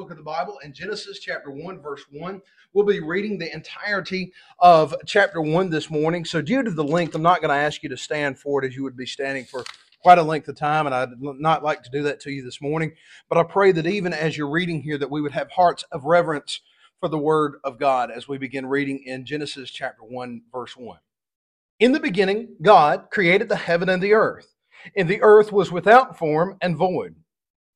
book of the Bible in Genesis chapter 1, verse 1. We'll be reading the entirety of chapter 1 this morning. So, due to the length, I'm not going to ask you to stand for it as you would be standing for quite a length of time, and I'd not like to do that to you this morning. But I pray that even as you're reading here, that we would have hearts of reverence for the Word of God as we begin reading in Genesis chapter 1, verse 1. In the beginning, God created the heaven and the earth, and the earth was without form and void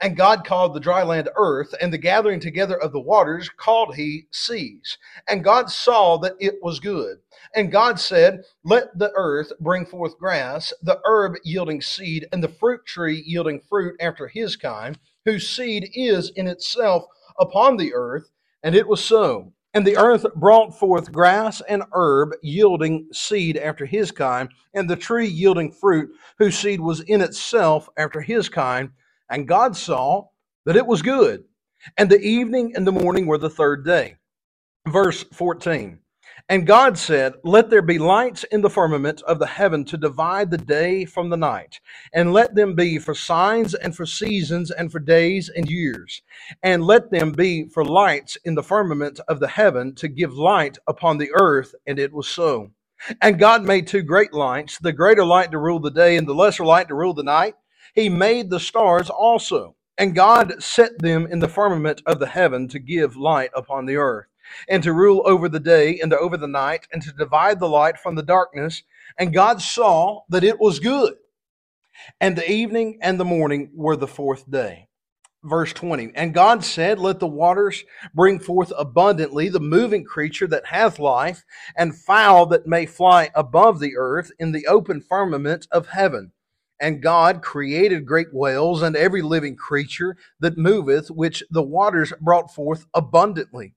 And God called the dry land earth, and the gathering together of the waters called he seas. And God saw that it was good. And God said, Let the earth bring forth grass, the herb yielding seed, and the fruit tree yielding fruit after his kind, whose seed is in itself upon the earth. And it was so. And the earth brought forth grass and herb yielding seed after his kind, and the tree yielding fruit, whose seed was in itself after his kind and God saw that it was good. And the evening and the morning were the third day. Verse 14. And God said, Let there be lights in the firmament of the heaven to divide the day from the night, and let them be for signs and for seasons and for days and years, and let them be for lights in the firmament of the heaven to give light upon the earth. And it was so. And God made two great lights, the greater light to rule the day, and the lesser light to rule the night he made the stars also. And God set them in the firmament of the heaven to give light upon the earth, and to rule over the day and over the night, and to divide the light from the darkness. And God saw that it was good. And the evening and the morning were the fourth day. Verse 20 And God said, Let the waters bring forth abundantly the moving creature that hath life, and fowl that may fly above the earth in the open firmament of heaven and God created great whales and every living creature that moveth, which the waters brought forth abundantly,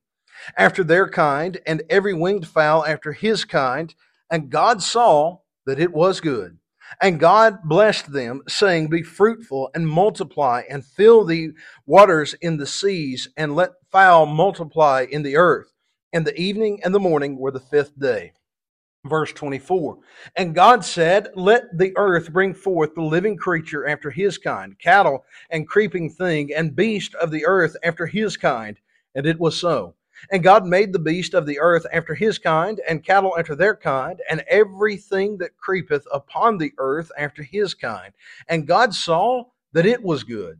after their kind, and every winged fowl after his kind. And God saw that it was good. And God blessed them, saying, Be fruitful and multiply, and fill the waters in the seas, and let fowl multiply in the earth. And the evening and the morning were the fifth day. Verse 24. And God said, Let the earth bring forth the living creature after his kind, cattle and creeping thing, and beast of the earth after his kind. And it was so. And God made the beast of the earth after his kind, and cattle after their kind, and everything that creepeth upon the earth after his kind. And God saw that it was good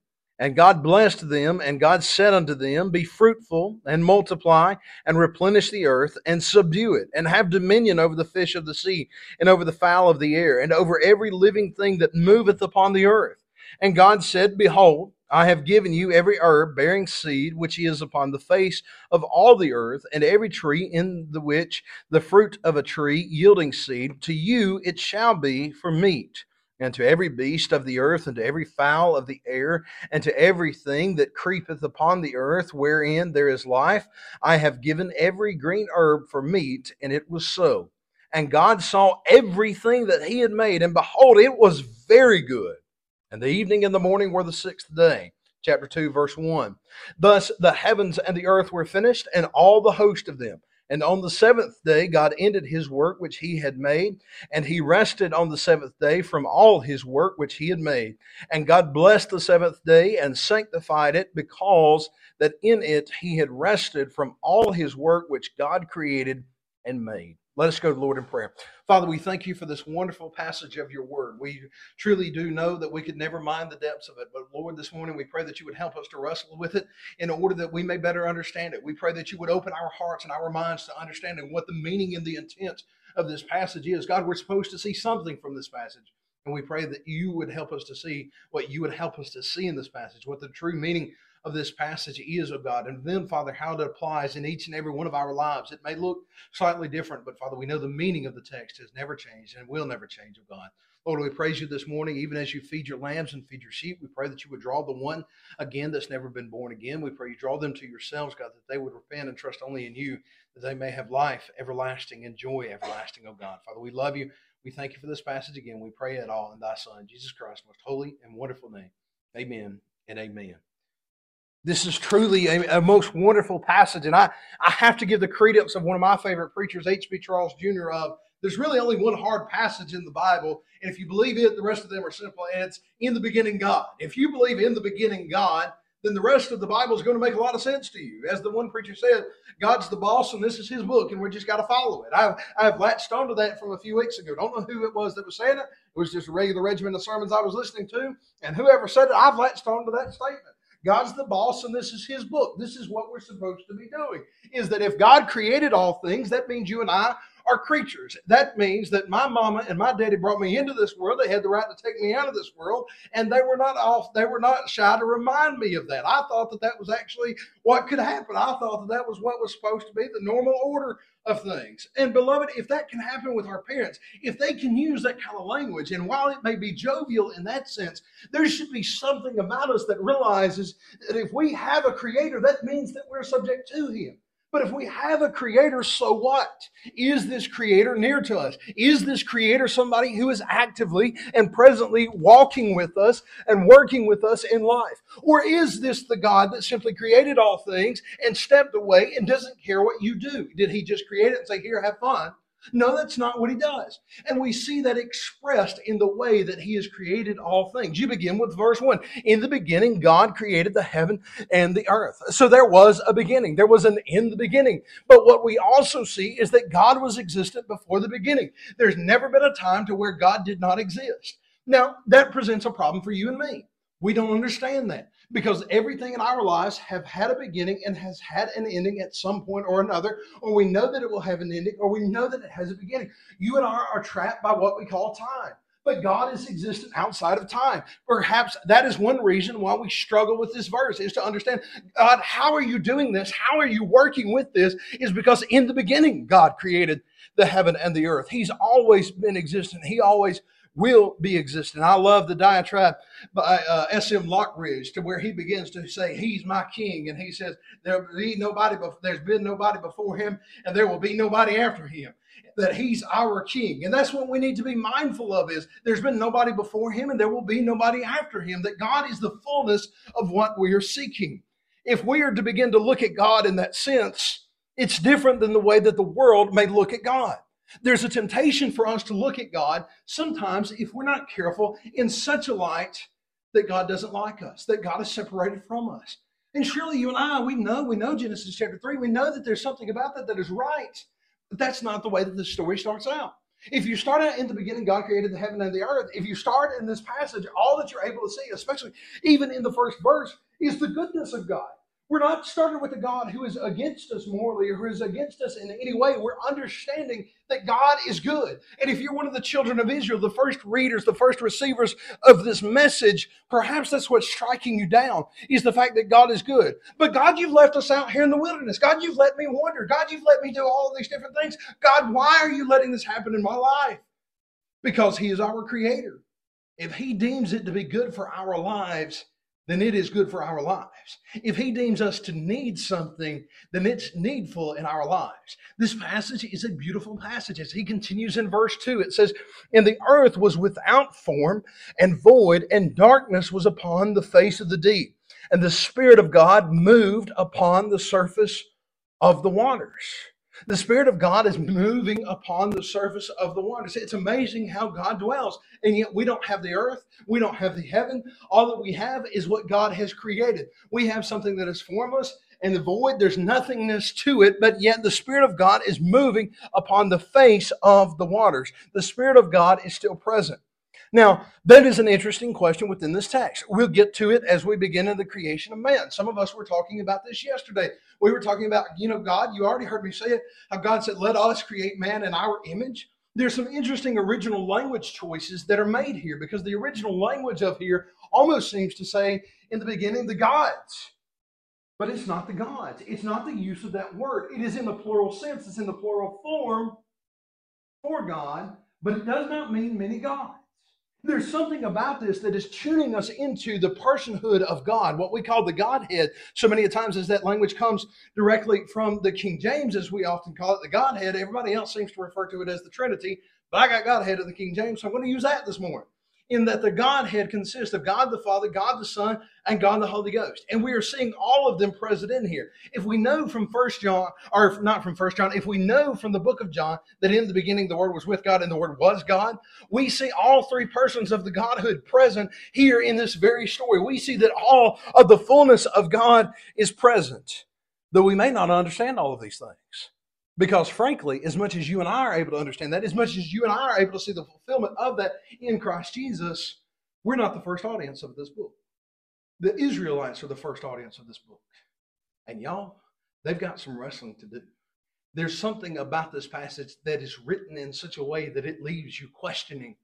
And God blessed them, and God said unto them, Be fruitful, and multiply, and replenish the earth, and subdue it, and have dominion over the fish of the sea, and over the fowl of the air, and over every living thing that moveth upon the earth. And God said, Behold, I have given you every herb bearing seed which is upon the face of all the earth, and every tree in the which the fruit of a tree yielding seed, to you it shall be for meat and to every beast of the earth, and to every fowl of the air, and to everything that creepeth upon the earth, wherein there is life, I have given every green herb for meat, and it was so. And God saw everything that he had made, and behold, it was very good. And the evening and the morning were the sixth day. Chapter 2, verse 1. Thus the heavens and the earth were finished, and all the host of them. And on the seventh day, God ended his work which he had made, and he rested on the seventh day from all his work which he had made. And God blessed the seventh day and sanctified it, because that in it he had rested from all his work which God created and made. Let us go to Lord in prayer. Father, we thank you for this wonderful passage of your word. We truly do know that we could never mind the depths of it. But Lord, this morning we pray that you would help us to wrestle with it in order that we may better understand it. We pray that you would open our hearts and our minds to understanding what the meaning and the intent of this passage is. God, we're supposed to see something from this passage. And we pray that you would help us to see what you would help us to see in this passage, what the true meaning of this passage is, of God. And then, Father, how it applies in each and every one of our lives. It may look slightly different, but Father, we know the meaning of the text has never changed and will never change, of God. Lord, we praise you this morning, even as you feed your lambs and feed your sheep. We pray that you would draw the one again that's never been born again. We pray you draw them to yourselves, God, that they would repent and trust only in you, that they may have life everlasting and joy everlasting, oh God. Father, we love you. We thank you for this passage again. We pray it all in thy Son, Jesus Christ, most holy and wonderful name. Amen and amen. This is truly a, a, most wonderful passage. And I, I have to give the credence of one of my favorite preachers, H.B. Charles Jr., of there's really only one hard passage in the Bible. And if you believe it, the rest of them are simple. And it's in the beginning, God. If you believe in the beginning, God, then the rest of the Bible is going to make a lot of sense to you. As the one preacher said, God's the boss and this is his book and we just got to follow it. I've, I've latched onto that from a few weeks ago. Don't know who it was that was saying it. It was just a regular regiment of sermons I was listening to. And whoever said it, I've latched onto that statement. God's the boss and this is his book. This is what we're supposed to be doing. Is that if God created all things, that means you and I are creatures. That means that my mama and my daddy brought me into this world. They had the right to take me out of this world, and they were not off. They were not shy to remind me of that. I thought that that was actually what could happen. I thought that that was what was supposed to be the normal order of things. And beloved, if that can happen with our parents, if they can use that kind of language, and while it may be jovial in that sense, there should be something about us that realizes that if we have a creator, that means that we're subject to him. But if we have a creator, so what? Is this creator near to us? Is this creator somebody who is actively and presently walking with us and working with us in life? Or is this the God that simply created all things and stepped away and doesn't care what you do? Did he just create it and say, here, have fun? No, that's not what he does. And we see that expressed in the way that he has created all things. You begin with verse 1. In the beginning, God created the heaven and the earth. So there was a beginning. There was an in the beginning. But what we also see is that God was existent before the beginning. There's never been a time to where God did not exist. Now, that presents a problem for you and me. We don't understand that because everything in our lives have had a beginning and has had an ending at some point or another, or we know that it will have an ending, or we know that it has a beginning. You and I are trapped by what we call time. But God is existent outside of time. Perhaps that is one reason why we struggle with this verse is to understand God, how are you doing this? How are you working with this? Is because in the beginning, God created the heaven and the earth. He's always been existent. He always will be existing. I love the diatribe by uh, S.M. Lockridge to where he begins to say, He's my king. And he says, There will be nobody, there's been nobody before him, and there will be nobody after him. That he's our king. And that's what we need to be mindful of is there's been nobody before him and there will be nobody after him. That God is the fullness of what we are seeking. If we are to begin to look at God in that sense, it's different than the way that the world may look at God. There's a temptation for us to look at God sometimes, if we're not careful, in such a light that God doesn't like us, that God is separated from us. And surely you and I, we know, we know Genesis chapter 3, we know that there's something about that that is right. But that's not the way that the story starts out. If you start out in the beginning, God created the heaven and the earth. If you start in this passage, all that you're able to see, especially even in the first verse, is the goodness of God. We're not starting with a God who is against us morally or who is against us in any way. We're understanding that God is good. And if you're one of the children of Israel, the first readers, the first receivers of this message, perhaps that's what's striking you down is the fact that God is good. But God, you've left us out here in the wilderness. God, you've let me wander. God, you've let me do all these different things. God, why are you letting this happen in my life? Because He is our creator. If He deems it to be good for our lives, then it is good for our lives. If he deems us to need something, then it's needful in our lives. This passage is a beautiful passage. As he continues in verse 2, it says, And the earth was without form and void, and darkness was upon the face of the deep. And the Spirit of God moved upon the surface of the waters. The Spirit of God is moving upon the surface of the waters. It's amazing how God dwells. And yet we don't have the earth, we don't have the heaven. All that we have is what God has created. We have something that is formless and the void, there's nothingness to it, but yet the Spirit of God is moving upon the face of the waters. The Spirit of God is still present. Now, that is an interesting question within this text. We'll get to it as we begin in the creation of man. Some of us were talking about this yesterday. We were talking about, you know, God, you already heard me say it, how God said, let us create man in our image. There's some interesting original language choices that are made here because the original language of here almost seems to say, in the beginning, the gods. But it's not the gods. It's not the use of that word. It is in the plural sense, it's in the plural form for God, but it does not mean many gods. There's something about this that is tuning us into the personhood of God, what we call the Godhead. So many times as that language comes directly from the King James, as we often call it, the Godhead, everybody else seems to refer to it as the Trinity. But I got Godhead of the King James, so I'm going to use that this morning in that the Godhead consists of God the Father, God the Son, and God the Holy Ghost. And we are seeing all of them present in here. If we know from First John, or not from First John, if we know from the book of John that in the beginning the Word was with God and the Word was God, we see all three persons of the Godhood present here in this very story. We see that all of the fullness of God is present, though we may not understand all of these things. Because frankly, as much as you and I are able to understand that, as much as you and I are able to see the fulfillment of that in Christ Jesus, we're not the first audience of this book. The Israelites are the first audience of this book. And y'all, they've got some wrestling to do. There's something about this passage that is written in such a way that it leaves you questioning.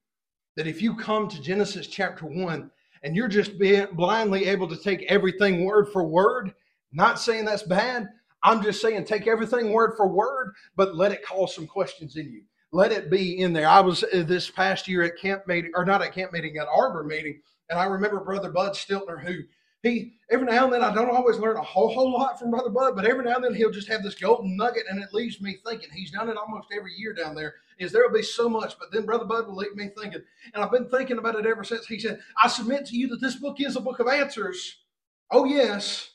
That if you come to Genesis chapter 1 and you're just blindly able to take everything word for word, not saying that's bad, I'm just saying, take everything word for word, but let it cause some questions in you. Let it be in there. I was uh, this past year at camp meeting, or not at camp meeting, at Arbor meeting, and I remember Brother Bud Stiltner, who he every now and then I don't always learn a whole whole lot from Brother Bud, but every now and then he'll just have this golden nugget, and it leaves me thinking. He's done it almost every year down there. Is there will be so much, but then Brother Bud will leave me thinking, and I've been thinking about it ever since. He said, "I submit to you that this book is a book of answers." Oh yes,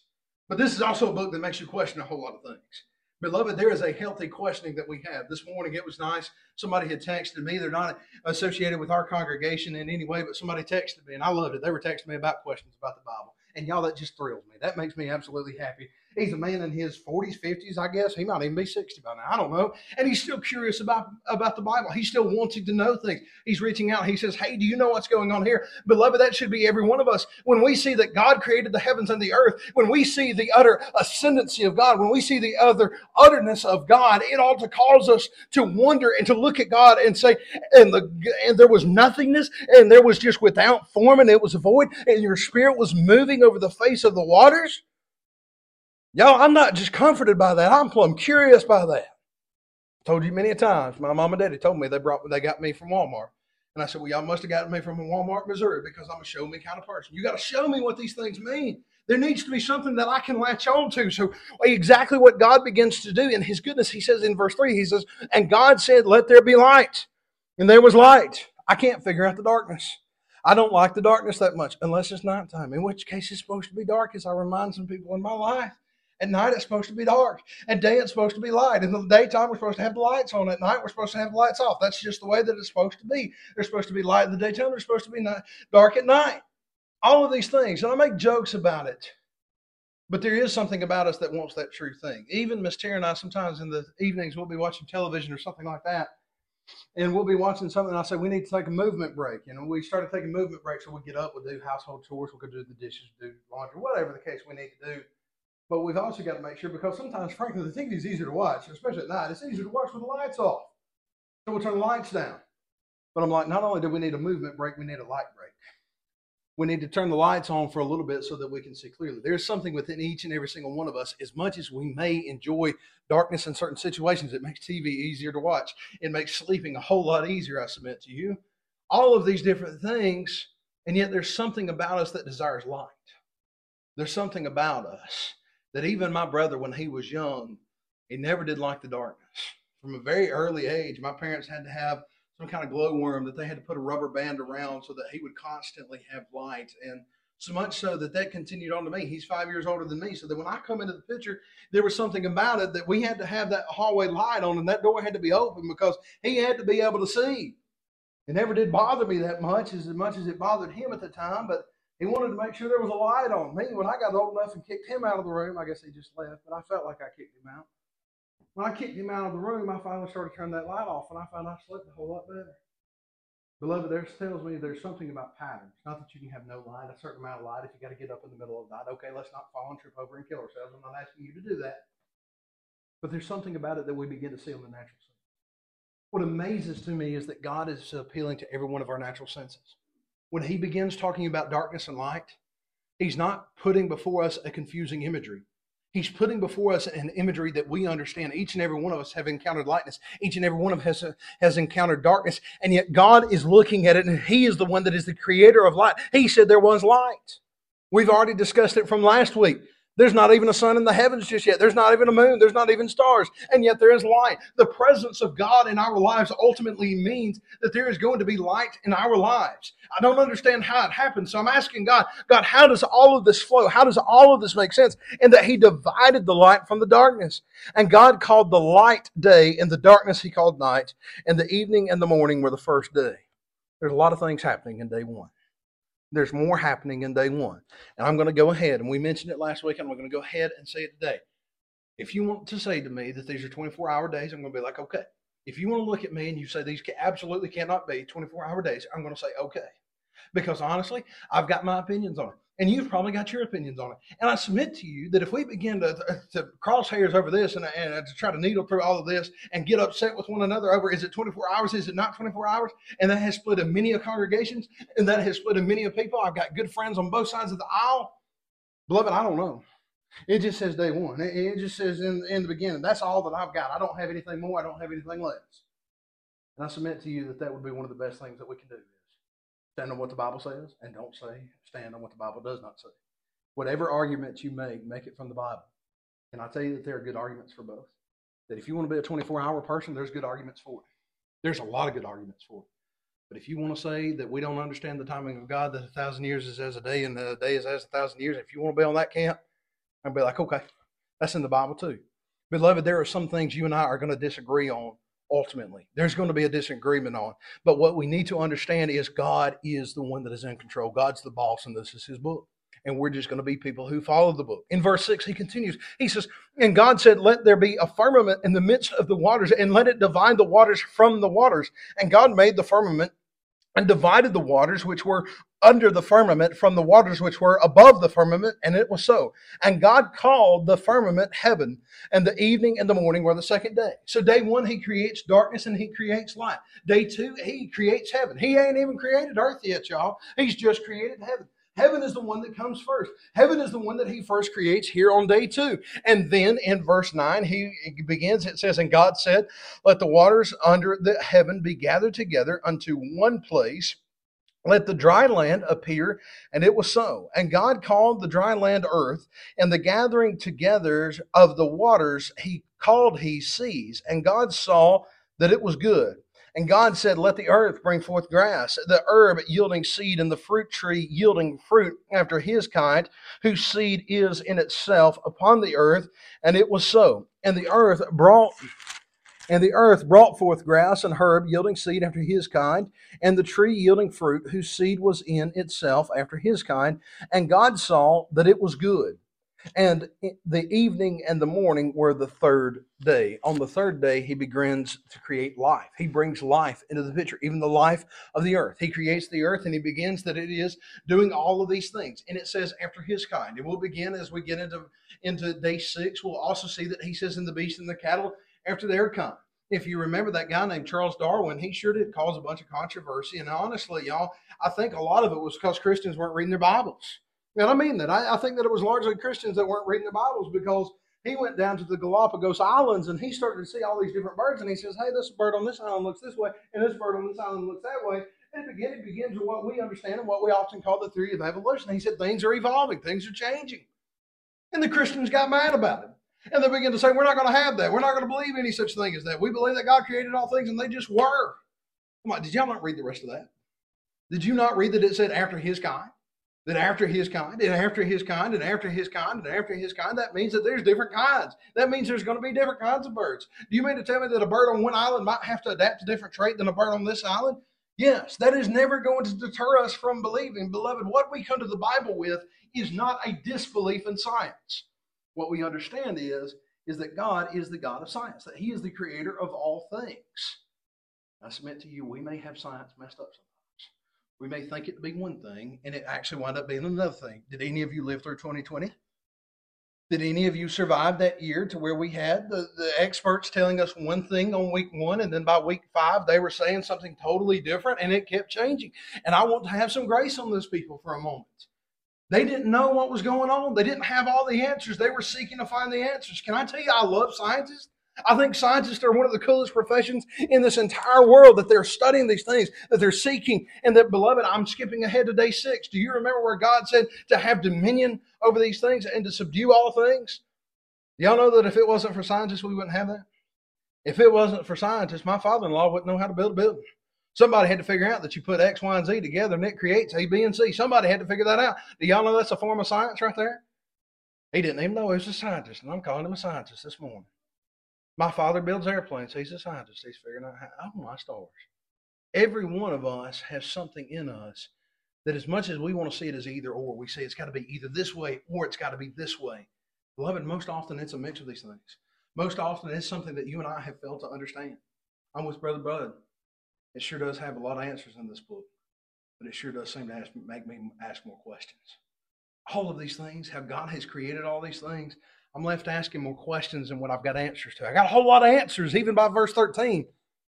but this is also a book that makes you question a whole lot of things. Beloved, there is a healthy questioning that we have. This morning it was nice. Somebody had texted me. They're not associated with our congregation in any way, but somebody texted me, and I loved it. They were texting me about questions about the Bible. And y'all, that just thrills me. That makes me absolutely happy He's a man in his 40s, 50s, I guess. He might even be 60 by now. I don't know. And he's still curious about, about the Bible. He's still wanting to know things. He's reaching out. He says, Hey, do you know what's going on here? Beloved, that should be every one of us. When we see that God created the heavens and the earth, when we see the utter ascendancy of God, when we see the other utterness of God, it ought to cause us to wonder and to look at God and say, and the and there was nothingness, and there was just without form, and it was a void, and your spirit was moving over the face of the waters. Y'all, I'm not just comforted by that. I'm plumb curious by that. I told you many times. My mom and daddy told me they brought they got me from Walmart. And I said, Well, y'all must have gotten me from Walmart, Missouri, because I'm a show me kind of person. You got to show me what these things mean. There needs to be something that I can latch on to. So, exactly what God begins to do in His goodness, He says in verse 3, He says, And God said, Let there be light. And there was light. I can't figure out the darkness. I don't like the darkness that much unless it's nighttime, in which case it's supposed to be dark, as I remind some people in my life. At night, it's supposed to be dark. At day, it's supposed to be light. In the daytime, we're supposed to have the lights on. At night, we're supposed to have the lights off. That's just the way that it's supposed to be. There's supposed to be light in the daytime. There's supposed to be night, dark at night. All of these things. And I make jokes about it. But there is something about us that wants that true thing. Even Miss Tara and I, sometimes in the evenings, we'll be watching television or something like that. And we'll be watching something. And I say, we need to take a movement break. You know, we started taking movement breaks. So we get up, we'll do household chores, we'll go do the dishes, do laundry, whatever the case we need to do. But we've also got to make sure because sometimes, frankly, the TV is easier to watch, especially at night. It's easier to watch with the lights off. So we'll turn the lights down. But I'm like, not only do we need a movement break, we need a light break. We need to turn the lights on for a little bit so that we can see clearly. There's something within each and every single one of us. As much as we may enjoy darkness in certain situations, it makes TV easier to watch. It makes sleeping a whole lot easier, I submit to you. All of these different things, and yet there's something about us that desires light. There's something about us that even my brother, when he was young, he never did like the darkness. From a very early age, my parents had to have some kind of glowworm that they had to put a rubber band around so that he would constantly have light. And So much so that that continued on to me. He's five years older than me. So that when I come into the picture, there was something about it that we had to have that hallway light on and that door had to be open because he had to be able to see. It never did bother me that much, as much as it bothered him at the time, but he wanted to make sure there was a light on me. When I got old enough and kicked him out of the room, I guess he just left, but I felt like I kicked him out. When I kicked him out of the room, I finally started turning that light off, and I found I slept a whole lot better. Beloved, there tells me there's something about patterns. Not that you can have no light, a certain amount of light if you got to get up in the middle of the night. Okay, let's not fall and trip over and kill ourselves. I'm not asking you to do that. But there's something about it that we begin to see on the natural sense. What amazes to me is that God is appealing to every one of our natural senses. When He begins talking about darkness and light, He's not putting before us a confusing imagery. He's putting before us an imagery that we understand. Each and every one of us have encountered lightness. Each and every one of us has, has encountered darkness. And yet God is looking at it and He is the one that is the creator of light. He said there was light. We've already discussed it from last week. There's not even a sun in the heavens just yet. There's not even a moon. There's not even stars. And yet there is light. The presence of God in our lives ultimately means that there is going to be light in our lives. I don't understand how it happens. So I'm asking God, God, how does all of this flow? How does all of this make sense? And that He divided the light from the darkness. And God called the light day, and the darkness He called night, and the evening and the morning were the first day. There's a lot of things happening in day one. There's more happening in day one. And I'm going to go ahead, and we mentioned it last week, and we're going to go ahead and say it today. If you want to say to me that these are 24 hour days, I'm going to be like, okay. If you want to look at me and you say these absolutely cannot be 24 hour days, I'm going to say, okay. Because honestly, I've got my opinions on it and you've probably got your opinions on it. And I submit to you that if we begin to, to cross hairs over this and, and to try to needle through all of this and get upset with one another over is it 24 hours, is it not 24 hours, and that has split in many of congregations and that has split in many of people. I've got good friends on both sides of the aisle. Beloved, I don't know. It just says day one. It, it just says in, in the beginning. That's all that I've got. I don't have anything more. I don't have anything less. And I submit to you that that would be one of the best things that we can do. Stand on what the Bible says and don't say, stand on what the Bible does not say. Whatever arguments you make, make it from the Bible. And I tell you that there are good arguments for both. That if you want to be a 24 hour person, there's good arguments for it. There's a lot of good arguments for it. But if you want to say that we don't understand the timing of God, that a thousand years is as a day and a day is as a thousand years, if you want to be on that camp, I'd be like, okay, that's in the Bible too. Beloved, there are some things you and I are going to disagree on ultimately. There's going to be a disagreement on. But what we need to understand is God is the one that is in control. God's the boss, and this is his book. And we're just going to be people who follow the book. In verse 6, he continues. He says, And God said, Let there be a firmament in the midst of the waters, and let it divide the waters from the waters. And God made the firmament and divided the waters which were under the firmament from the waters which were above the firmament, and it was so. And God called the firmament heaven, and the evening and the morning were the second day. So, day one, He creates darkness and He creates light. Day two, He creates heaven. He ain't even created earth yet, y'all. He's just created heaven. Heaven is the one that comes first. Heaven is the one that he first creates here on day two. And then in verse 9, he begins, it says, And God said, Let the waters under the heaven be gathered together unto one place. Let the dry land appear, and it was so. And God called the dry land earth, and the gathering together of the waters he called he seas. And God saw that it was good. And God said, Let the earth bring forth grass, the herb yielding seed, and the fruit tree yielding fruit after his kind, whose seed is in itself upon the earth. And it was so. And the earth brought and the earth brought forth grass and herb yielding seed after his kind, and the tree yielding fruit whose seed was in itself after his kind. And God saw that it was good. And the evening and the morning were the third day. On the third day, he begins to create life. He brings life into the picture, even the life of the earth. He creates the earth and he begins that it is doing all of these things. And it says after his kind. And we'll begin as we get into, into day six. We'll also see that he says in the beast and the cattle after their kind. If you remember that guy named Charles Darwin, he sure did cause a bunch of controversy. And honestly, y'all, I think a lot of it was because Christians weren't reading their Bibles. And I mean that. I, I think that it was largely Christians that weren't reading the Bibles because he went down to the Galapagos Islands and he started to see all these different birds. And he says, Hey, this bird on this island looks this way, and this bird on this island looks that way. And again, it begins with what we understand and what we often call the theory of evolution. He said, Things are evolving, things are changing. And the Christians got mad about it. And they began to say, We're not going to have that. We're not going to believe any such thing as that. We believe that God created all things and they just were. I'm like, Did y'all not read the rest of that? Did you not read that it said after his kind? That after his kind, and after his kind, and after his kind, and after his kind, that means that there's different kinds. That means there's going to be different kinds of birds. Do you mean to tell me that a bird on one island might have to adapt a different trait than a bird on this island? Yes, that is never going to deter us from believing. Beloved, what we come to the Bible with is not a disbelief in science. What we understand is, is that God is the God of science, that He is the creator of all things. I submit to you, we may have science messed up sometimes. We may think it to be one thing, and it actually wind up being another thing. Did any of you live through 2020? Did any of you survive that year to where we had the, the experts telling us one thing on week one, and then by week five, they were saying something totally different, and it kept changing? And I want to have some grace on those people for a moment. They didn't know what was going on. They didn't have all the answers. They were seeking to find the answers. Can I tell you, I love scientists. I think scientists are one of the coolest professions in this entire world that they're studying these things, that they're seeking, and that, beloved, I'm skipping ahead to day six. Do you remember where God said to have dominion over these things and to subdue all things? Y'all know that if it wasn't for scientists, we wouldn't have that? If it wasn't for scientists, my father in law wouldn't know how to build a building. Somebody had to figure out that you put X, Y, and Z together and it creates A, B, and C. Somebody had to figure that out. Do y'all know that's a form of science right there? He didn't even know he was a scientist, and I'm calling him a scientist this morning. My father builds airplanes. He's a scientist. He's figuring out how, oh, my stars. Every one of us has something in us that, as much as we want to see it as either or, we say it's got to be either this way or it's got to be this way. Beloved, most often it's a mix of these things. Most often it's something that you and I have failed to understand. I'm with Brother Bud. It sure does have a lot of answers in this book, but it sure does seem to ask, make me ask more questions. All of these things, how God has created all these things, I'm left asking more questions than what I've got answers to. I got a whole lot of answers, even by verse 13,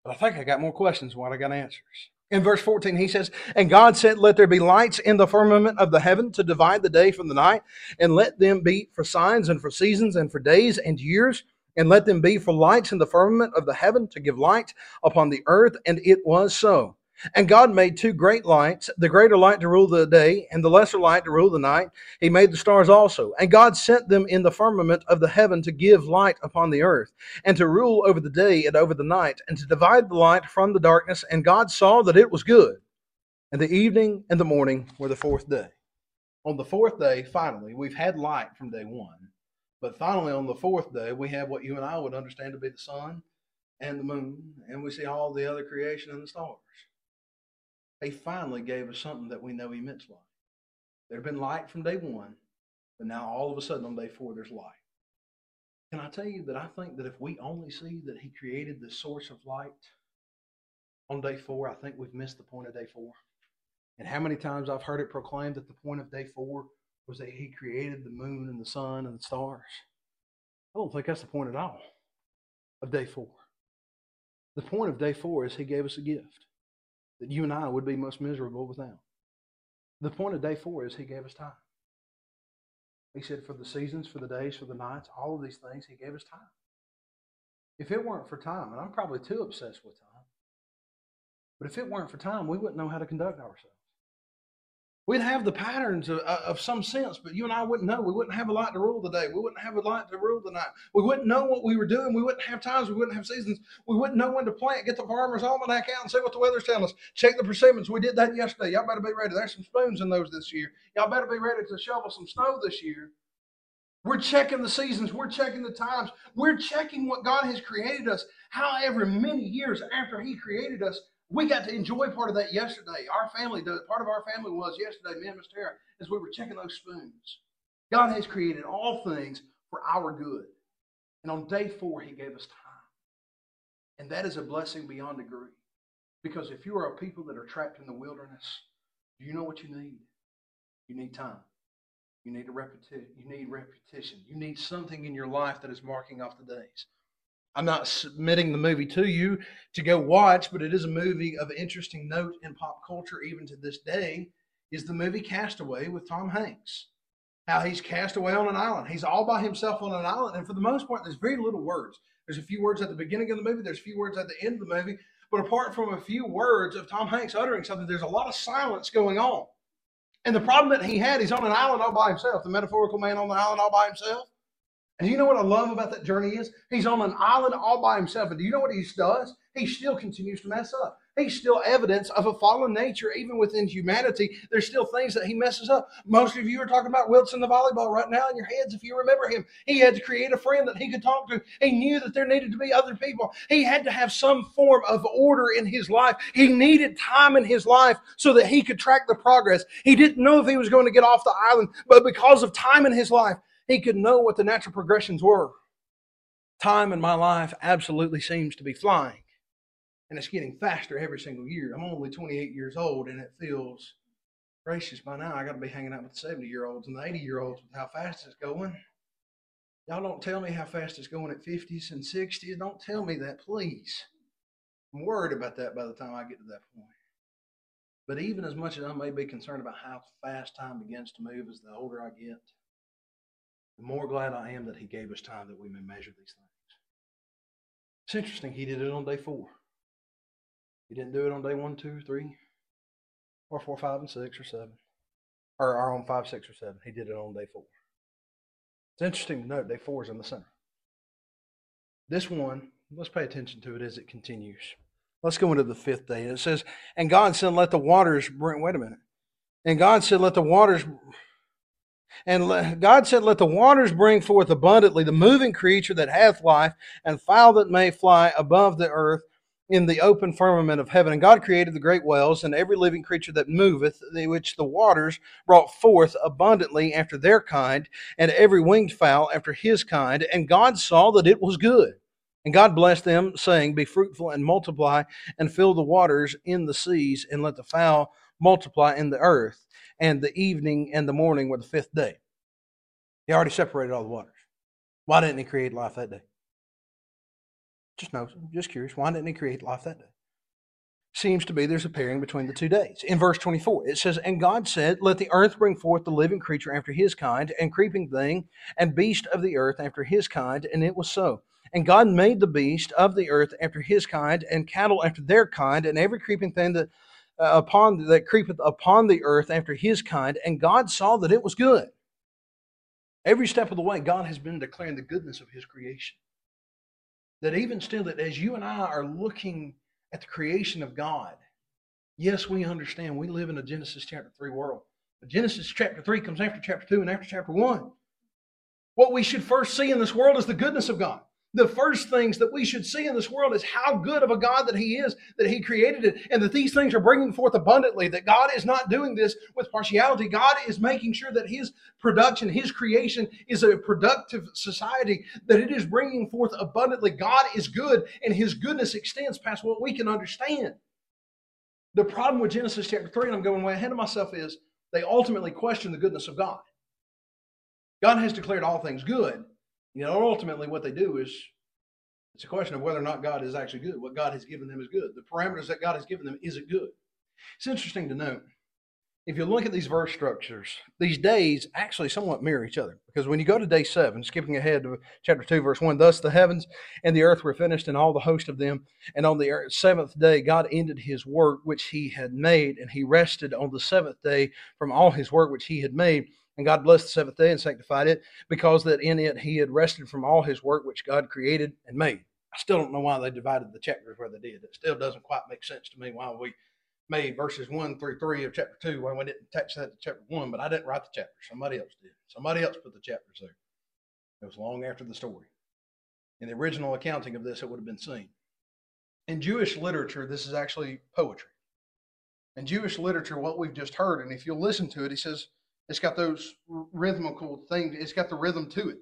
but I think I got more questions than what I got answers. In verse 14, he says, And God said, Let there be lights in the firmament of the heaven to divide the day from the night, and let them be for signs and for seasons and for days and years, and let them be for lights in the firmament of the heaven to give light upon the earth. And it was so. And God made two great lights, the greater light to rule the day, and the lesser light to rule the night. He made the stars also. And God sent them in the firmament of the heaven to give light upon the earth, and to rule over the day and over the night, and to divide the light from the darkness. And God saw that it was good. And the evening and the morning were the fourth day. On the fourth day, finally, we've had light from day one. But finally, on the fourth day, we have what you and I would understand to be the sun and the moon, and we see all the other creation and the stars. He finally gave us something that we know He meant light. There had been light from day one, but now all of a sudden on day four, there's light. Can I tell you that I think that if we only see that He created the source of light on day four, I think we've missed the point of day four. And how many times I've heard it proclaimed that the point of day four was that He created the moon and the sun and the stars. I don't think that's the point at all of day four. The point of day four is He gave us a gift that you and I would be most miserable without. The point of day four is He gave us time. He said, for the seasons, for the days, for the nights, all of these things, He gave us time. If it weren't for time, and I'm probably too obsessed with time, but if it weren't for time, we wouldn't know how to conduct ourselves. We'd have the patterns of, of, some sense, but you and I wouldn't know. We wouldn't have a light to rule the day. We wouldn't have a light to rule the night. We wouldn't know what we were doing. We wouldn't have times. We wouldn't have seasons. We wouldn't know when to plant. Get the farmer's almanac out and see what the weather's telling us. Check the persimmons. We did that yesterday. Y'all better be ready. There's some spoons in those this year. Y'all better be ready to shovel some snow this year. We're checking the seasons. We're checking the times. We're checking what God has created us. How However, many years after He created us, we got to enjoy part of that yesterday. Our family does. Part of our family was yesterday, me and Miss Tara, as we were checking those spoons. God has created all things for our good. And on day four, He gave us time. And that is a blessing beyond degree. Because if you are a people that are trapped in the wilderness, do you know what you need? You need time. You need a repetition. You need repetition. You need something in your life that is marking off the days. I'm not submitting the movie to you to go watch, but it is a movie of interesting note in pop culture, even to this day, is the movie Castaway with Tom Hanks. How he's cast away on an island. He's all by himself on an island. And for the most part, there's very little words. There's a few words at the beginning of the movie, there's a few words at the end of the movie. But apart from a few words of Tom Hanks uttering something, there's a lot of silence going on. And the problem that he had, he's on an island all by himself, the metaphorical man on the island all by himself. And you know what I love about that journey is? He's on an island all by himself. And do you know what he does? He still continues to mess up. He's still evidence of a fallen nature, even within humanity. There's still things that he messes up. Most of you are talking about Wilson the volleyball right now in your heads, if you remember him. He had to create a friend that he could talk to. He knew that there needed to be other people. He had to have some form of order in his life. He needed time in his life so that he could track the progress. He didn't know if he was going to get off the island, but because of time in his life, he could know what the natural progressions were. Time in my life absolutely seems to be flying and it's getting faster every single year. I'm only 28 years old, and it feels gracious by now. I got to be hanging out with the 70 year olds and the 80 year olds with how fast it's going. Y'all don't tell me how fast it's going at 50s and 60s. Don't tell me that, please. I'm worried about that by the time I get to that point. But even as much as I may be concerned about how fast time begins to move as the older I get, the more glad I am that He gave us time that we may measure these things. It's interesting, He did it on day four. He didn't do it on day one, two, three, or four, five, and six, or seven, or, or on five, six, or seven. He did it on day four. It's interesting to note day four is in the center. This one, let's pay attention to it as it continues. Let's go into the fifth day. It says, And God said, Let the waters bring, wait a minute. And God said, Let the waters, and God said, Let the waters bring forth abundantly the moving creature that hath life, and fowl that may fly above the earth in the open firmament of heaven. And God created the great whales and every living creature that moveth, which the waters brought forth abundantly after their kind, and every winged fowl after his kind. And God saw that it was good. And God blessed them, saying, Be fruitful and multiply, and fill the waters in the seas, and let the fowl multiply in the earth. And the evening and the morning were the fifth day. He already separated all the waters. Why didn't he create life that day? Just know, just curious. Why didn't he create life that day? Seems to be there's a pairing between the two days. In verse 24, it says, And God said, Let the earth bring forth the living creature after his kind, and creeping thing, and beast of the earth after his kind. And it was so. And God made the beast of the earth after his kind, and cattle after their kind, and every creeping thing that upon that creepeth upon the earth after his kind. And God saw that it was good. Every step of the way, God has been declaring the goodness of his creation that even still, that as you and I are looking at the creation of God, yes, we understand we live in a Genesis chapter 3 world. But Genesis chapter 3 comes after chapter 2 and after chapter 1. What we should first see in this world is the goodness of God the first things that we should see in this world is how good of a God that He is, that He created it, and that these things are bringing forth abundantly. That God is not doing this with partiality. God is making sure that His production, His creation is a productive society, that it is bringing forth abundantly. God is good, and His goodness extends past what we can understand. The problem with Genesis chapter 3, and I'm going way ahead of myself, is they ultimately question the goodness of God. God has declared all things good you know, ultimately what they do is it's a question of whether or not God is actually good. What God has given them is good. The parameters that God has given them, is it good? It's interesting to note. If you look at these verse structures, these days actually somewhat mirror each other. Because when you go to day seven, skipping ahead to chapter 2, verse 1, thus the heavens and the earth were finished, and all the host of them. And on the seventh day, God ended his work which he had made, and he rested on the seventh day from all his work which he had made. And God blessed the seventh day and sanctified it, because that in it he had rested from all his work which God created and made. I still don't know why they divided the chapters where they did. It still doesn't quite make sense to me why we made verses one through three of chapter two when we didn't attach that to chapter one, but I didn't write the chapter. Somebody else did. Somebody else put the chapters there. It was long after the story. In the original accounting of this, it would have been seen. In Jewish literature, this is actually poetry. In Jewish literature, what we've just heard, and if you'll listen to it, he says, it's got those rhythmical things. It's got the rhythm to it.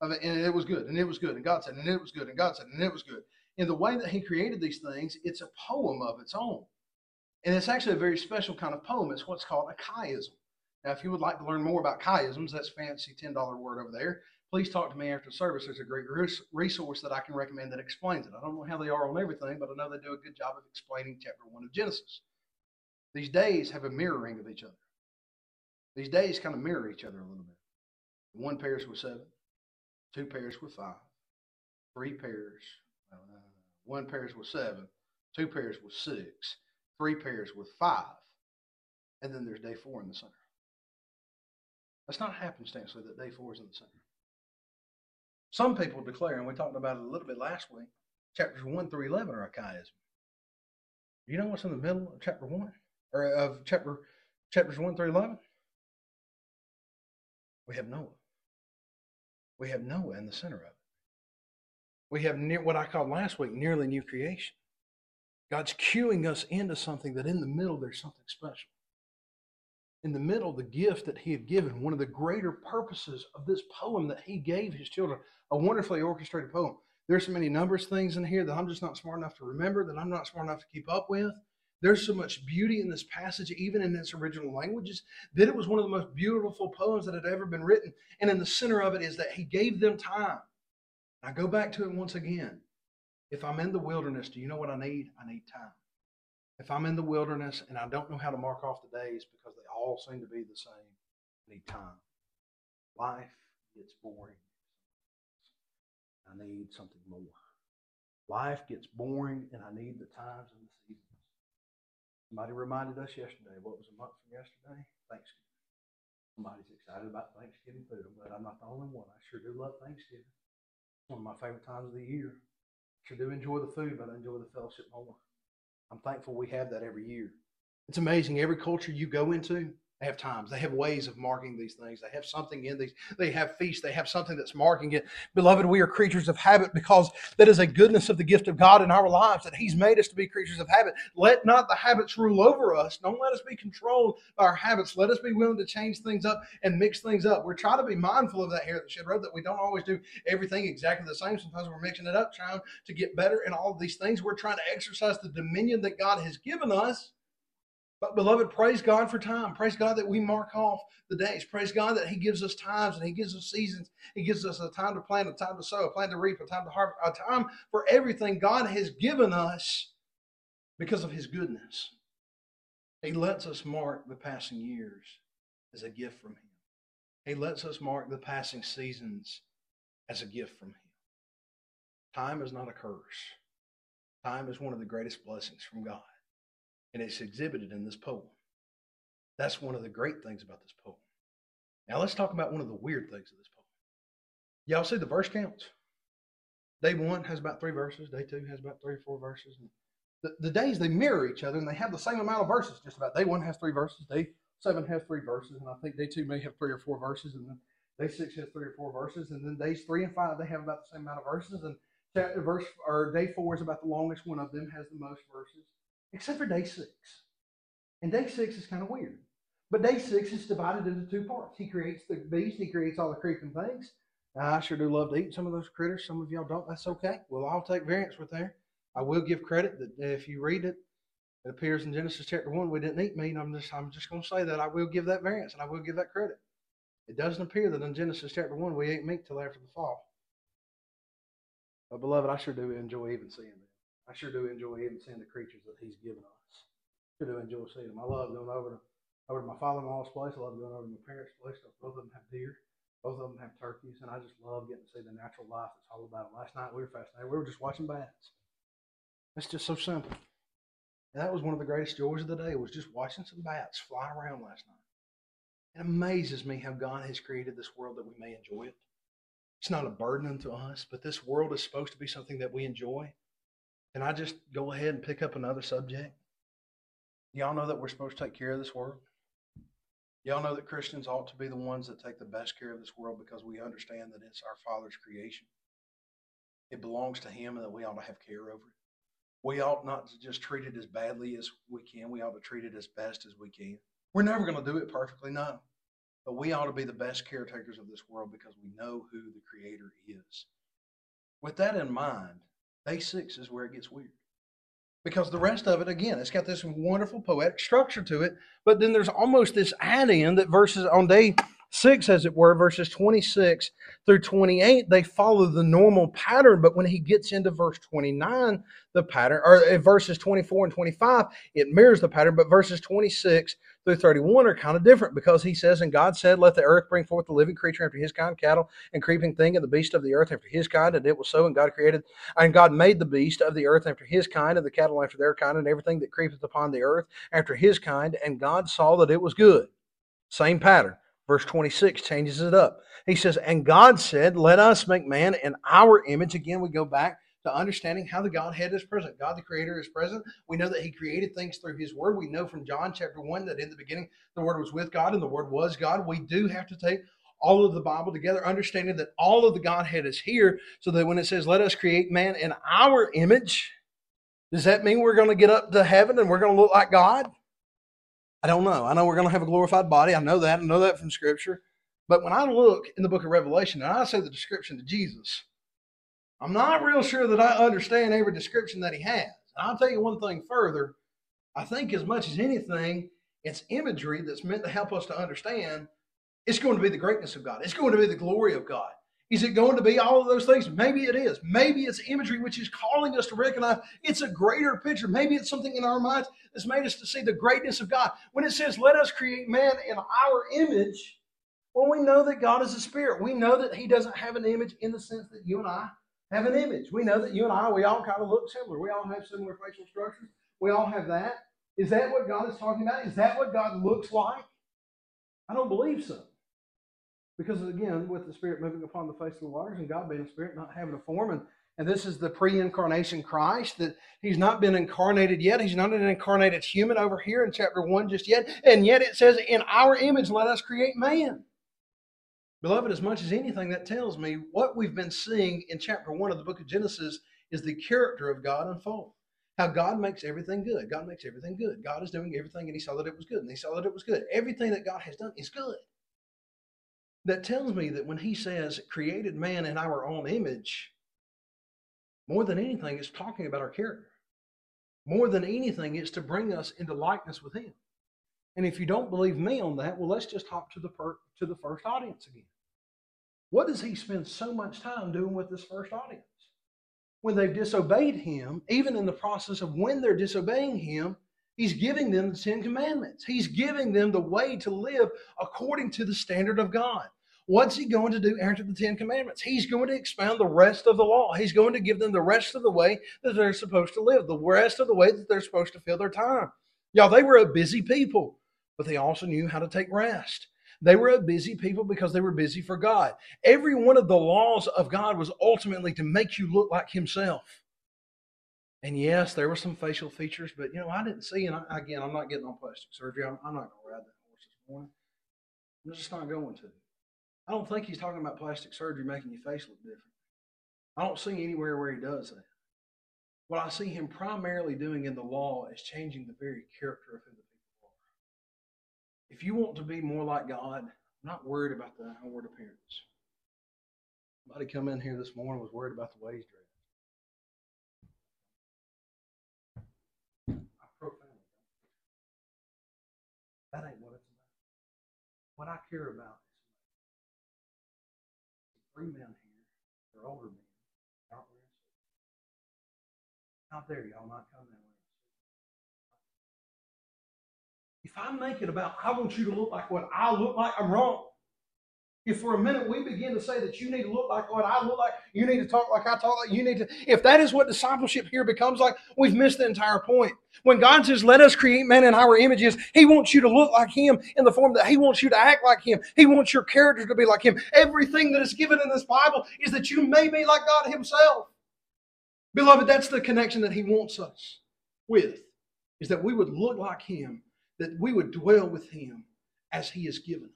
Of it, and it was good, and it was good, and God said, and it was good, and God said, and it was good. In the way that He created these things, it's a poem of its own, and it's actually a very special kind of poem. It's what's called a chiasm. Now, if you would like to learn more about chiasms, that's fancy ten dollar word over there. Please talk to me after service. There's a great resource that I can recommend that explains it. I don't know how they are on everything, but I know they do a good job of explaining chapter one of Genesis. These days have a mirroring of each other. These days kind of mirror each other a little bit. One pairs with seven, two pairs with five, three pairs, uh, one pairs with seven, two pairs with six, three pairs with five, and then there's day four in the center. That's not happenstance that day four is in the center. Some people declare, and we talked about it a little bit last week, chapters 1 through 11 are chiasm. You know what's in the middle of chapter 1? Or of chapter chapters 1 through 11? We have Noah. We have Noah in the center of it. We have near, what I called last week nearly new creation. God's cueing us into something that in the middle there's something special. In the middle, the gift that He had given, one of the greater purposes of this poem that He gave His children, a wonderfully orchestrated poem. There's so many numbers things in here that I'm just not smart enough to remember, that I'm not smart enough to keep up with. There's so much beauty in this passage, even in its original languages, that it was one of the most beautiful poems that had ever been written. And in the center of it is that he gave them time. I go back to it once again. If I'm in the wilderness, do you know what I need? I need time. If I'm in the wilderness and I don't know how to mark off the days because they all seem to be the same, I need time. Life gets boring. I need something more. Life gets boring and I need the times and. Somebody reminded us yesterday, what was a month from yesterday? Thanksgiving. Somebody's excited about Thanksgiving food. Glad I'm not the only one. I sure do love Thanksgiving. It's one of my favorite times of the year. I sure do enjoy the food, but I enjoy the fellowship more. I'm thankful we have that every year. It's amazing. Every culture you go into, they have times. They have ways of marking these things. They have something in these. They have feasts. They have something that's marking it. Beloved, we are creatures of habit because that is a goodness of the gift of God in our lives that He's made us to be creatures of habit. Let not the habits rule over us. Don't let us be controlled by our habits. Let us be willing to change things up and mix things up. We're trying to be mindful of that here at the Shedd Road that we don't always do everything exactly the same. Sometimes we're mixing it up, trying to get better in all of these things. We're trying to exercise the dominion that God has given us but, beloved, praise God for time. Praise God that we mark off the days. Praise God that He gives us times and He gives us seasons. He gives us a time to plant, a time to sow, a time to reap, a time to harvest, a time for everything God has given us because of His goodness. He lets us mark the passing years as a gift from Him. He lets us mark the passing seasons as a gift from Him. Time is not a curse, time is one of the greatest blessings from God and it's exhibited in this poem. That's one of the great things about this poem. Now let's talk about one of the weird things of this poem. Y'all see the verse counts? Day one has about three verses. Day two has about three or four verses. The, the days they mirror each other and they have the same amount of verses. Just about day one has three verses. Day seven has three verses, and I think day two may have three or four verses, and then day six has three or four verses, and then days three and five they have about the same amount of verses, and chapter verse or day four is about the longest one of them has the most verses except for day six. And day six is kind of weird. But day six is divided into two parts. He creates the beast, he creates all the creeping things. I sure do love to eat some of those critters. Some of y'all don't. That's okay. We'll all take variance with there. I will give credit that if you read it, it appears in Genesis chapter one we didn't eat meat. I'm just I'm just going to say that I will give that variance and I will give that credit. It doesn't appear that in Genesis chapter one we ate meat till after the fall. But beloved, I sure do enjoy even seeing. I sure do enjoy even seeing the creatures that He's given us. Sure do enjoy seeing them. I love going over to over to my father-in-law's place. I love going over to my parents' place both of them have deer. Both of them have turkeys, and I just love getting to see the natural life that's all about them. Last night we were fascinated. We were just watching bats. It's just so simple. And that was one of the greatest joys of the day was just watching some bats fly around last night. It amazes me how God has created this world that we may enjoy it. It's not a burden unto us, but this world is supposed to be something that we enjoy. Can I just go ahead and pick up another subject? Y'all know that we're supposed to take care of this world? Y'all know that Christians ought to be the ones that take the best care of this world because we understand that it's our Father's creation. It belongs to Him and that we ought to have care over it. We ought not to just treat it as badly as we can. We ought to treat it as best as we can. We're never going to do it perfectly, no. But we ought to be the best caretakers of this world because we know who the Creator is. With that in mind, Day six is where it gets weird. Because the rest of it, again, it's got this wonderful poetic structure to it, but then there's almost this add in that verses on day 6, as it were, verses 26 through 28, they follow the normal pattern. But when he gets into verse 29, the pattern, or uh, verses 24 and 25, it mirrors the pattern. But verses 26 through 31 are kind of different because he says, And God said, Let the earth bring forth the living creature after his kind, cattle and creeping thing, and the beast of the earth after his kind. And it was so. And God created, and God made the beast of the earth after his kind, and the cattle after their kind, and everything that creepeth upon the earth after his kind. And God saw that it was good. Same pattern Verse 26 changes it up. He says, And God said, Let us make man in our image. Again, we go back to understanding how the Godhead is present. God the Creator is present. We know that He created things through His Word. We know from John chapter 1 that in the beginning the Word was with God and the Word was God. We do have to take all of the Bible together, understanding that all of the Godhead is here, so that when it says, Let us create man in our image, does that mean we're going to get up to heaven and we're going to look like God? I don't know. I know we're going to have a glorified body. I know that. I know that from Scripture. But when I look in the book of Revelation and I say the description of Jesus, I'm not real sure that I understand every description that he has. And I'll tell you one thing further. I think as much as anything, it's imagery that's meant to help us to understand it's going to be the greatness of God. It's going to be the glory of God. Is it going to be all of those things? Maybe it is. Maybe it's imagery which is calling us to recognize it's a greater picture. Maybe it's something in our minds that's made us to see the greatness of God. When it says, let us create man in our image, well, we know that God is a spirit. We know that he doesn't have an image in the sense that you and I have an image. We know that you and I, we all kind of look similar. We all have similar facial structures. We all have that. Is that what God is talking about? Is that what God looks like? I don't believe so. Because again, with the Spirit moving upon the face of the waters and God being a Spirit, not having a form, and, and this is the pre incarnation Christ, that He's not been incarnated yet. He's not an incarnated human over here in chapter 1 just yet. And yet it says, In our image, let us create man. Beloved, as much as anything, that tells me what we've been seeing in chapter 1 of the book of Genesis is the character of God unfold. How God makes everything good. God makes everything good. God is doing everything, and He saw that it was good, and He saw that it was good. Everything that God has done is good that tells me that when he says created man in our own image, more than anything, it's talking about our character. More than anything, it's to bring us into likeness with him. And if you don't believe me on that, well, let's just hop to the per- to the first audience again. What does he spend so much time doing with this first audience? When they've disobeyed him, even in the process of when they're disobeying him, He's giving them the Ten Commandments. He's giving them the way to live according to the standard of God. What's he going to do after the Ten Commandments? He's going to expound the rest of the law. He's going to give them the rest of the way that they're supposed to live, the rest of the way that they're supposed to fill their time. Y'all, they were a busy people, but they also knew how to take rest. They were a busy people because they were busy for God. Every one of the laws of God was ultimately to make you look like Himself. And yes, there were some facial features, but you know, I didn't see, and I, again, I'm not getting on plastic surgery. I'm, I'm not going to ride that horse this morning. I'm just not going to. I don't think he's talking about plastic surgery making your face look different. I don't see anywhere where he does that. What I see him primarily doing in the law is changing the very character of who the people are. If you want to be more like God, I'm not worried about the outward appearance. Somebody come in here this morning was worried about the way he's dressed. That ain't what it's about. What I care about three men here. They're older men. Aren't wearing suits. Out there, y'all not coming that way. If I make it about I want you to look like what I look like, I'm wrong. If for a minute we begin to say that you need to look like what I look like, you need to talk like I talk like, you need to, if that is what discipleship here becomes like, we've missed the entire point. When God says, let us create man in our images, He wants you to look like Him in the form that He wants you to act like Him. He wants your character to be like Him. Everything that is given in this Bible is that you may be like God Himself. Beloved, that's the connection that He wants us with, is that we would look like Him, that we would dwell with Him as He has given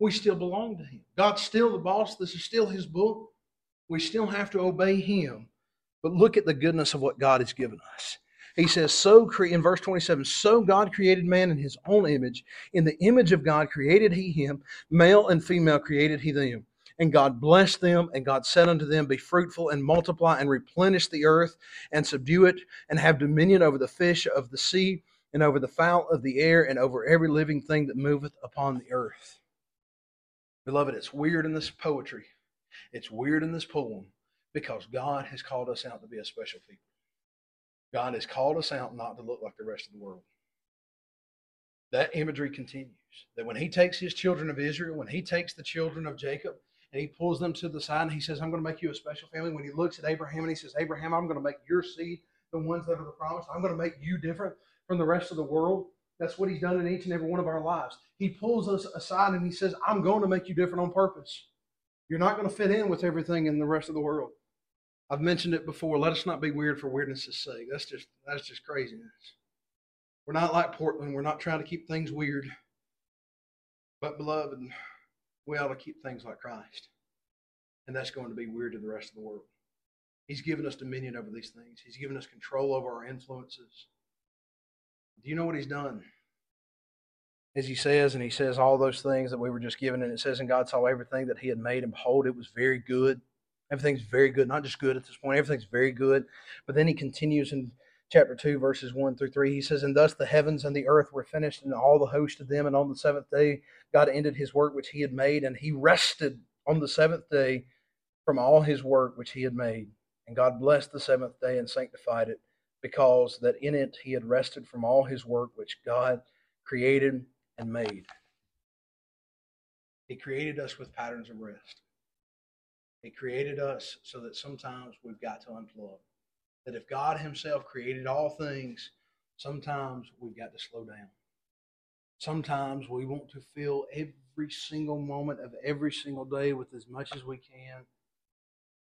we still belong to Him. God's still the boss. This is still His book. We still have to obey Him. But look at the goodness of what God has given us. He says, so cre- in verse 27, so God created man in his own image. In the image of God created he him, male and female created he them. And God blessed them, and God said unto them, Be fruitful and multiply and replenish the earth and subdue it, and have dominion over the fish of the sea, and over the fowl of the air, and over every living thing that moveth upon the earth. Beloved, it's weird in this poetry. It's weird in this poem because God has called us out to be a special people. God has called us out not to look like the rest of the world. That imagery continues. That when he takes his children of Israel, when he takes the children of Jacob, and he pulls them to the side and he says, I'm going to make you a special family. When he looks at Abraham and he says, Abraham, I'm going to make your seed the ones that are the promise. I'm going to make you different from the rest of the world. That's what He's done in each and every one of our lives. He pulls us aside and He says, I'm going to make you different on purpose. You're not going to fit in with everything in the rest of the world. I've mentioned it before. Let us not be weird for weirdness' sake. That's just that's just craziness. We're not like Portland. We're not trying to keep things weird. But beloved, we ought to keep things like Christ. And that's going to be weird to the rest of the world. He's given us dominion over these things. He's given us control over our influences. Do you know what he's done? As he says, and he says all those things that we were just given, and it says, And God saw everything that he had made, and behold, it was very good. Everything's very good, not just good at this point, everything's very good. But then he continues in chapter 2, verses 1 through 3. He says, And thus the heavens and the earth were finished, and all the host of them. And on the seventh day, God ended his work which he had made, and he rested on the seventh day from all his work which he had made. And God blessed the seventh day and sanctified it, because that in it he had rested from all his work which God created and made. He created us with patterns of rest. He created us so that sometimes we've got to unplug. That if God Himself created all things, sometimes we've got to slow down. Sometimes we want to fill every single moment of every single day with as much as we can.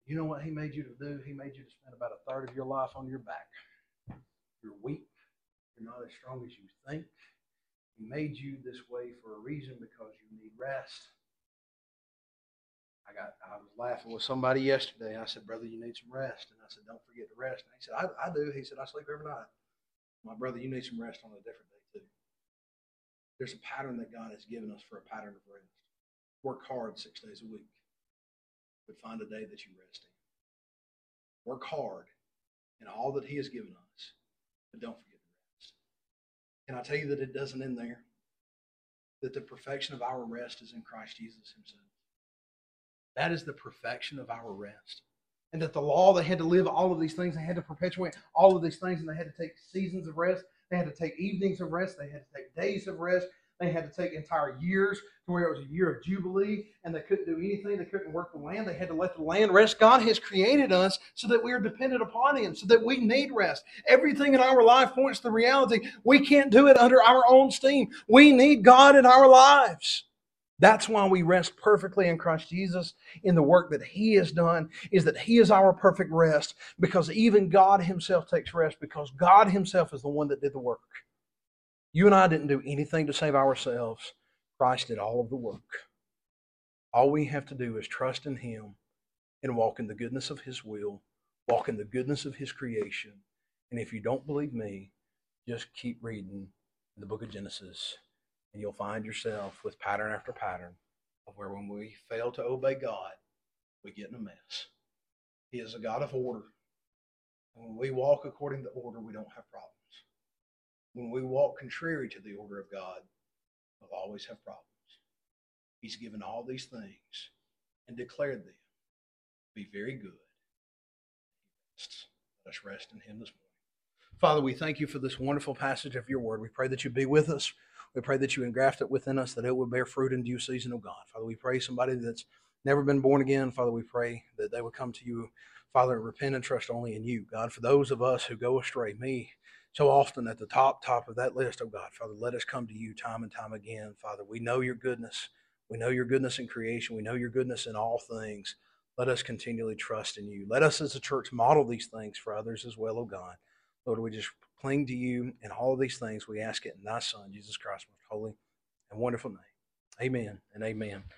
You know what He made you to do? He made you to spend about a third of your life on your back. You're weak. You're not as strong as you think. He made you this way for a reason because you need rest. I got I was laughing with somebody yesterday. I said, Brother, you need some rest. And I said, Don't forget to rest. And he said, I, I do. He said, I sleep every night. My brother, you need some rest on a different day too. There's a pattern that God has given us for a pattern of rest. Work hard six days a week, but find a day that you rest in. Work hard in all that He has given us, but don't forget to rest. Can I tell you that it doesn't end there? That the perfection of our rest is in Christ Jesus Himself. That is the perfection of our rest. And that the law, they had to live all of these things, they had to perpetuate all of these things, and they had to take seasons of rest, they had to take evenings of rest, they had to take days of rest, they had to take entire years to where it was a year of Jubilee and they couldn't do anything. They couldn't work the land. They had to let the land rest. God has created us so that we are dependent upon Him, so that we need rest. Everything in our life points to the reality we can't do it under our own steam. We need God in our lives. That's why we rest perfectly in Christ Jesus in the work that He has done, is that He is our perfect rest because even God Himself takes rest because God Himself is the one that did the work. You and I didn't do anything to save ourselves, Christ did all of the work. All we have to do is trust in Him and walk in the goodness of His will, walk in the goodness of His creation. And if you don't believe me, just keep reading the book of Genesis and you'll find yourself with pattern after pattern of where when we fail to obey God, we get in a mess. He is a God of order. And when we walk according to order, we don't have problems. When we walk contrary to the order of God, we'll always have problems. He's given all these things and declared them to be very good. Let us rest in Him this morning. Father, we thank you for this wonderful passage of your word. We pray that you be with us. We pray that you engraft it within us, that it will bear fruit in due season, oh God. Father, we pray somebody that's never been born again, Father, we pray that they would come to you, Father, and repent and trust only in you. God, for those of us who go astray, me so often at the top, top of that list, oh God, Father, let us come to you time and time again. Father, we know your goodness. We know your goodness in creation. We know your goodness in all things. Let us continually trust in you. Let us as a church model these things for others as well, oh God. Lord, we just cling to you in all of these things. We ask it in thy Son, Jesus Christ, most holy and wonderful name. Amen and amen.